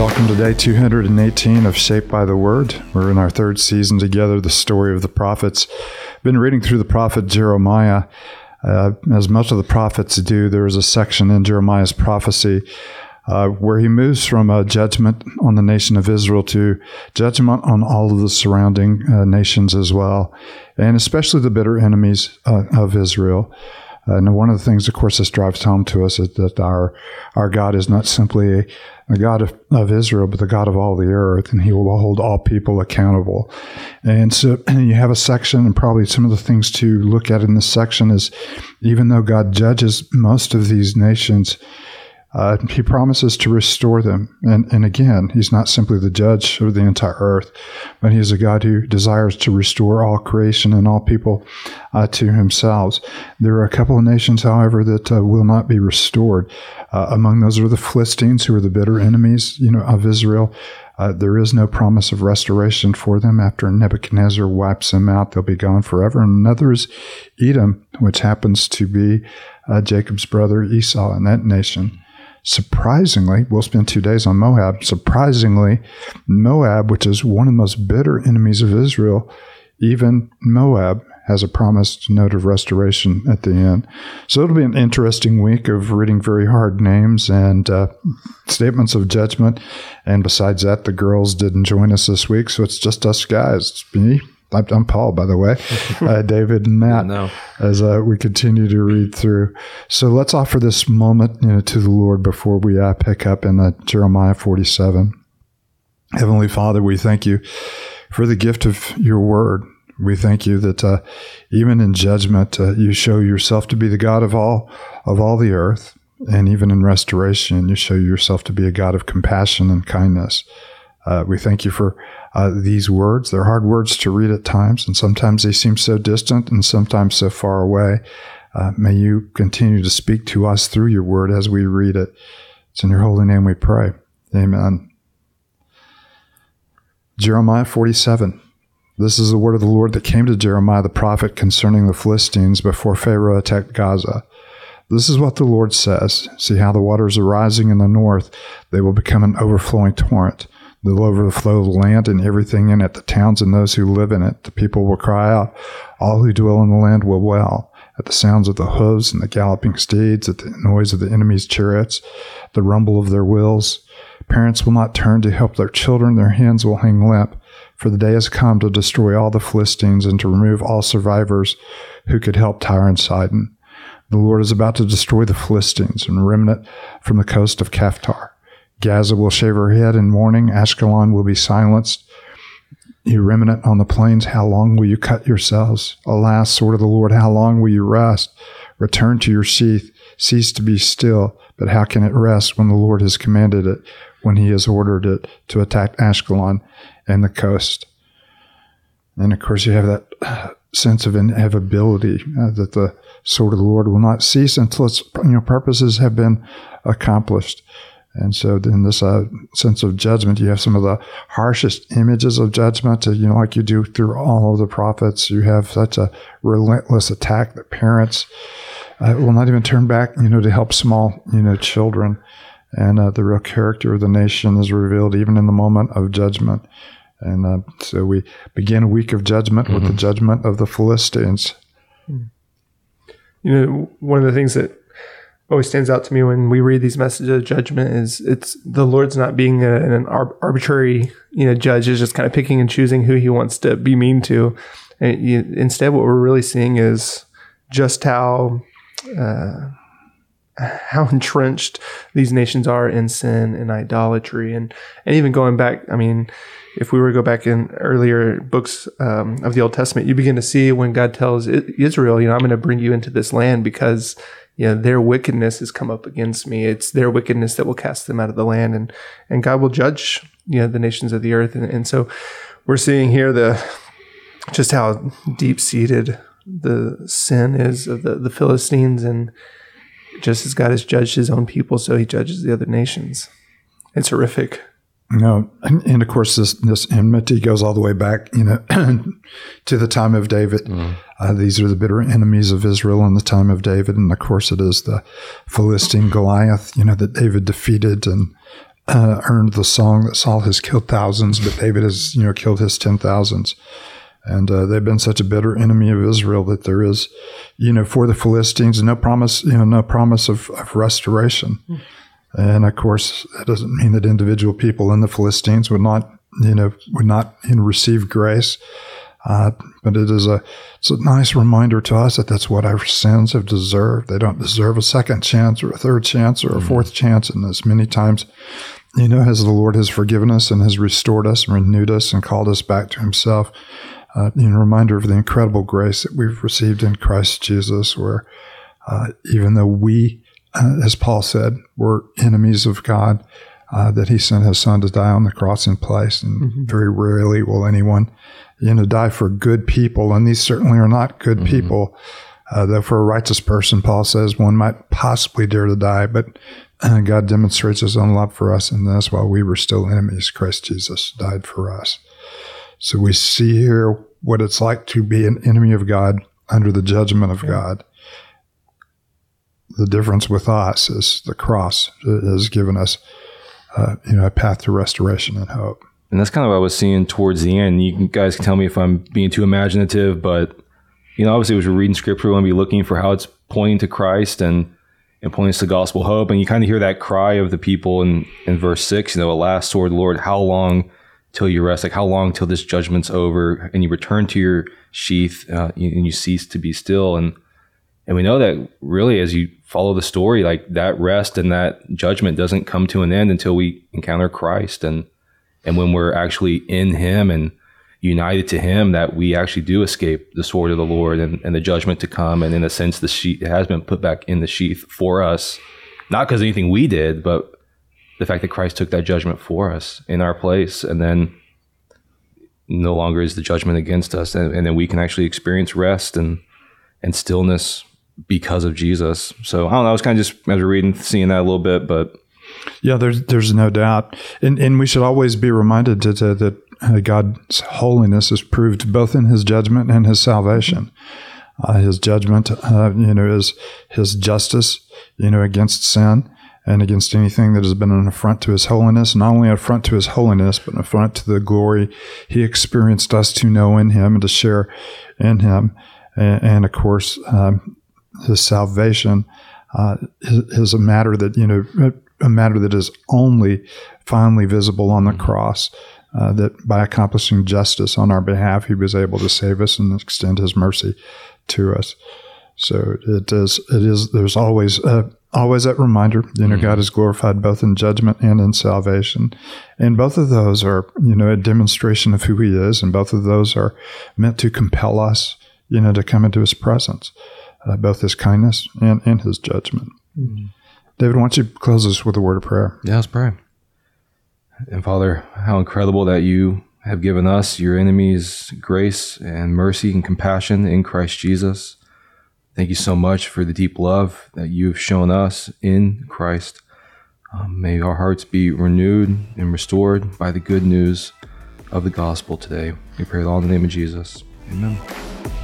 Welcome to day 218 of Shaped by the Word. We're in our third season together, the story of the prophets. Been reading through the prophet Jeremiah. Uh, as most of the prophets do, there is a section in Jeremiah's prophecy uh, where he moves from a judgment on the nation of Israel to judgment on all of the surrounding uh, nations as well, and especially the bitter enemies uh, of Israel. Uh, and one of the things, of course, this drives home to us is that our our God is not simply a God of, of, Israel, but the God of all the earth, and He will hold all people accountable. And so, and you have a section, and probably some of the things to look at in this section is, even though God judges most of these nations, uh, he promises to restore them. And, and again, he's not simply the judge of the entire earth, but he is a God who desires to restore all creation and all people uh, to himself. There are a couple of nations, however, that uh, will not be restored. Uh, among those are the Philistines, who are the bitter enemies, you know, of Israel. Uh, there is no promise of restoration for them after Nebuchadnezzar wipes them out. They'll be gone forever. And another is Edom, which happens to be uh, Jacob's brother Esau in that nation. Surprisingly, we'll spend two days on Moab. Surprisingly, Moab, which is one of the most bitter enemies of Israel, even Moab has a promised note of restoration at the end. So it'll be an interesting week of reading very hard names and uh, statements of judgment. And besides that, the girls didn't join us this week, so it's just us guys. It's me, I'm Paul, by the way, uh, David and Matt, no. as uh, we continue to read through. So let's offer this moment you know, to the Lord before we uh, pick up in uh, Jeremiah 47. Heavenly Father, we thank you for the gift of your word. We thank you that uh, even in judgment, uh, you show yourself to be the God of all of all the earth, and even in restoration, you show yourself to be a God of compassion and kindness. We thank you for uh, these words. They're hard words to read at times, and sometimes they seem so distant and sometimes so far away. Uh, may you continue to speak to us through your word as we read it. It's in your holy name we pray. Amen. Jeremiah 47. This is the word of the Lord that came to Jeremiah the prophet concerning the Philistines before Pharaoh attacked Gaza. This is what the Lord says See how the waters are rising in the north, they will become an overflowing torrent. They'll overflow the land and everything in it, the towns and those who live in it. The people will cry out. All who dwell in the land will wail at the sounds of the hooves and the galloping steeds, at the noise of the enemy's chariots, the rumble of their wheels. Parents will not turn to help their children, their hands will hang limp, for the day has come to destroy all the Philistines and to remove all survivors who could help Tyre and Sidon. The Lord is about to destroy the Philistines and remnant from the coast of Caphtor. Gaza will shave her head in mourning. Ashkelon will be silenced. You remnant on the plains, how long will you cut yourselves? Alas, sword of the Lord, how long will you rest? Return to your sheath. Cease to be still. But how can it rest when the Lord has commanded it, when he has ordered it to attack Ashkelon and the coast? And of course, you have that sense of inevitability uh, that the sword of the Lord will not cease until its you know, purposes have been accomplished. And so, in this uh, sense of judgment, you have some of the harshest images of judgment, uh, you know, like you do through all of the prophets. You have such a relentless attack that parents uh, will not even turn back, you know, to help small, you know, children. And uh, the real character of the nation is revealed even in the moment of judgment. And uh, so we begin a week of judgment mm-hmm. with the mm-hmm. judgment of the Philistines. You know, one of the things that always stands out to me when we read these messages of judgment is it's the Lord's not being a, an arbitrary, you know, judge is just kind of picking and choosing who he wants to be mean to. And you, instead, what we're really seeing is just how, uh, how entrenched these nations are in sin and idolatry and, and even going back, I mean, if we were to go back in earlier books um, of the Old Testament, you begin to see when God tells Israel, you know, I'm going to bring you into this land because you know, their wickedness has come up against me. It's their wickedness that will cast them out of the land and, and God will judge, you know, the nations of the earth. And, and so we're seeing here the, just how deep seated the sin is of the, the Philistines. And just as God has judged his own people, so he judges the other nations. It's horrific. No, and, and, of course, this this enmity goes all the way back, you know, to the time of David. Mm. Uh, these are the bitter enemies of Israel in the time of David, and of course, it is the Philistine Goliath, you know, that David defeated, and uh, earned the song that Saul has killed thousands, but David has, you know, killed his ten thousands. And uh, they've been such a bitter enemy of Israel that there is, you know, for the Philistines, no promise, you know, no promise of, of restoration. Mm. And of course, that doesn't mean that individual people in the Philistines would not, you know, would not receive grace. Uh, but it is a it's a nice reminder to us that that's what our sins have deserved. They don't deserve a second chance or a third chance or a mm. fourth chance. And as many times, you know, as the Lord has forgiven us and has restored us and renewed us and called us back to Himself, uh, you know, reminder of the incredible grace that we've received in Christ Jesus, where uh, even though we, uh, as Paul said, were enemies of God, uh, that He sent His Son to die on the cross in place, and mm-hmm. very rarely will anyone, you know, die for good people, and these certainly are not good mm-hmm. people. Uh, though for a righteous person, Paul says one might possibly dare to die, but uh, God demonstrates His own love for us, and that's while we were still enemies, Christ Jesus died for us. So we see here what it's like to be an enemy of God under the judgment of. God. The difference with us is the cross has given us, uh, you know, a path to restoration and hope. And that's kind of what I was seeing towards the end. You guys can tell me if I'm being too imaginative, but you know, obviously, as we're reading scripture, we want to be looking for how it's pointing to Christ and and pointing to gospel hope. And you kind of hear that cry of the people in in verse six. You know, alas, sword Lord, how long till you rest? Like how long till this judgment's over and you return to your sheath uh, and you cease to be still? And and we know that really, as you follow the story, like that rest and that judgment doesn't come to an end until we encounter Christ. And and when we're actually in Him and united to Him, that we actually do escape the sword of the Lord and, and the judgment to come. And in a sense, the sheath has been put back in the sheath for us, not because anything we did, but the fact that Christ took that judgment for us in our place, and then no longer is the judgment against us, and, and then we can actually experience rest and and stillness because of Jesus. So I don't know. I was kind of just as we're reading, seeing that a little bit, but yeah, there's there's no doubt, and and we should always be reminded to, to, that uh, God's holiness is proved both in His judgment and His salvation. Uh, his judgment, uh, you know, is His justice, you know, against sin, and against anything that has been an affront to his holiness, not only an affront to his holiness, but an affront to the glory he experienced us to know in him and to share in him. And, and of course, um, his salvation uh, is, is, a matter that, you know, a matter that is only finally visible on the cross. Uh, that by accomplishing justice on our behalf, he was able to save us and extend his mercy to us. So it is. It is. There's always a, always that reminder, you know, mm-hmm. God is glorified both in judgment and in salvation. And both of those are, you know, a demonstration of who he is. And both of those are meant to compel us, you know, to come into his presence, uh, both his kindness and, and his judgment. Mm-hmm. David, why don't you close us with a word of prayer? Yeah, let's pray. And Father, how incredible that you have given us, your enemies, grace and mercy and compassion in Christ Jesus. Thank you so much for the deep love that you've shown us in Christ. Um, may our hearts be renewed and restored by the good news of the gospel today. We pray all in the name of Jesus. Amen.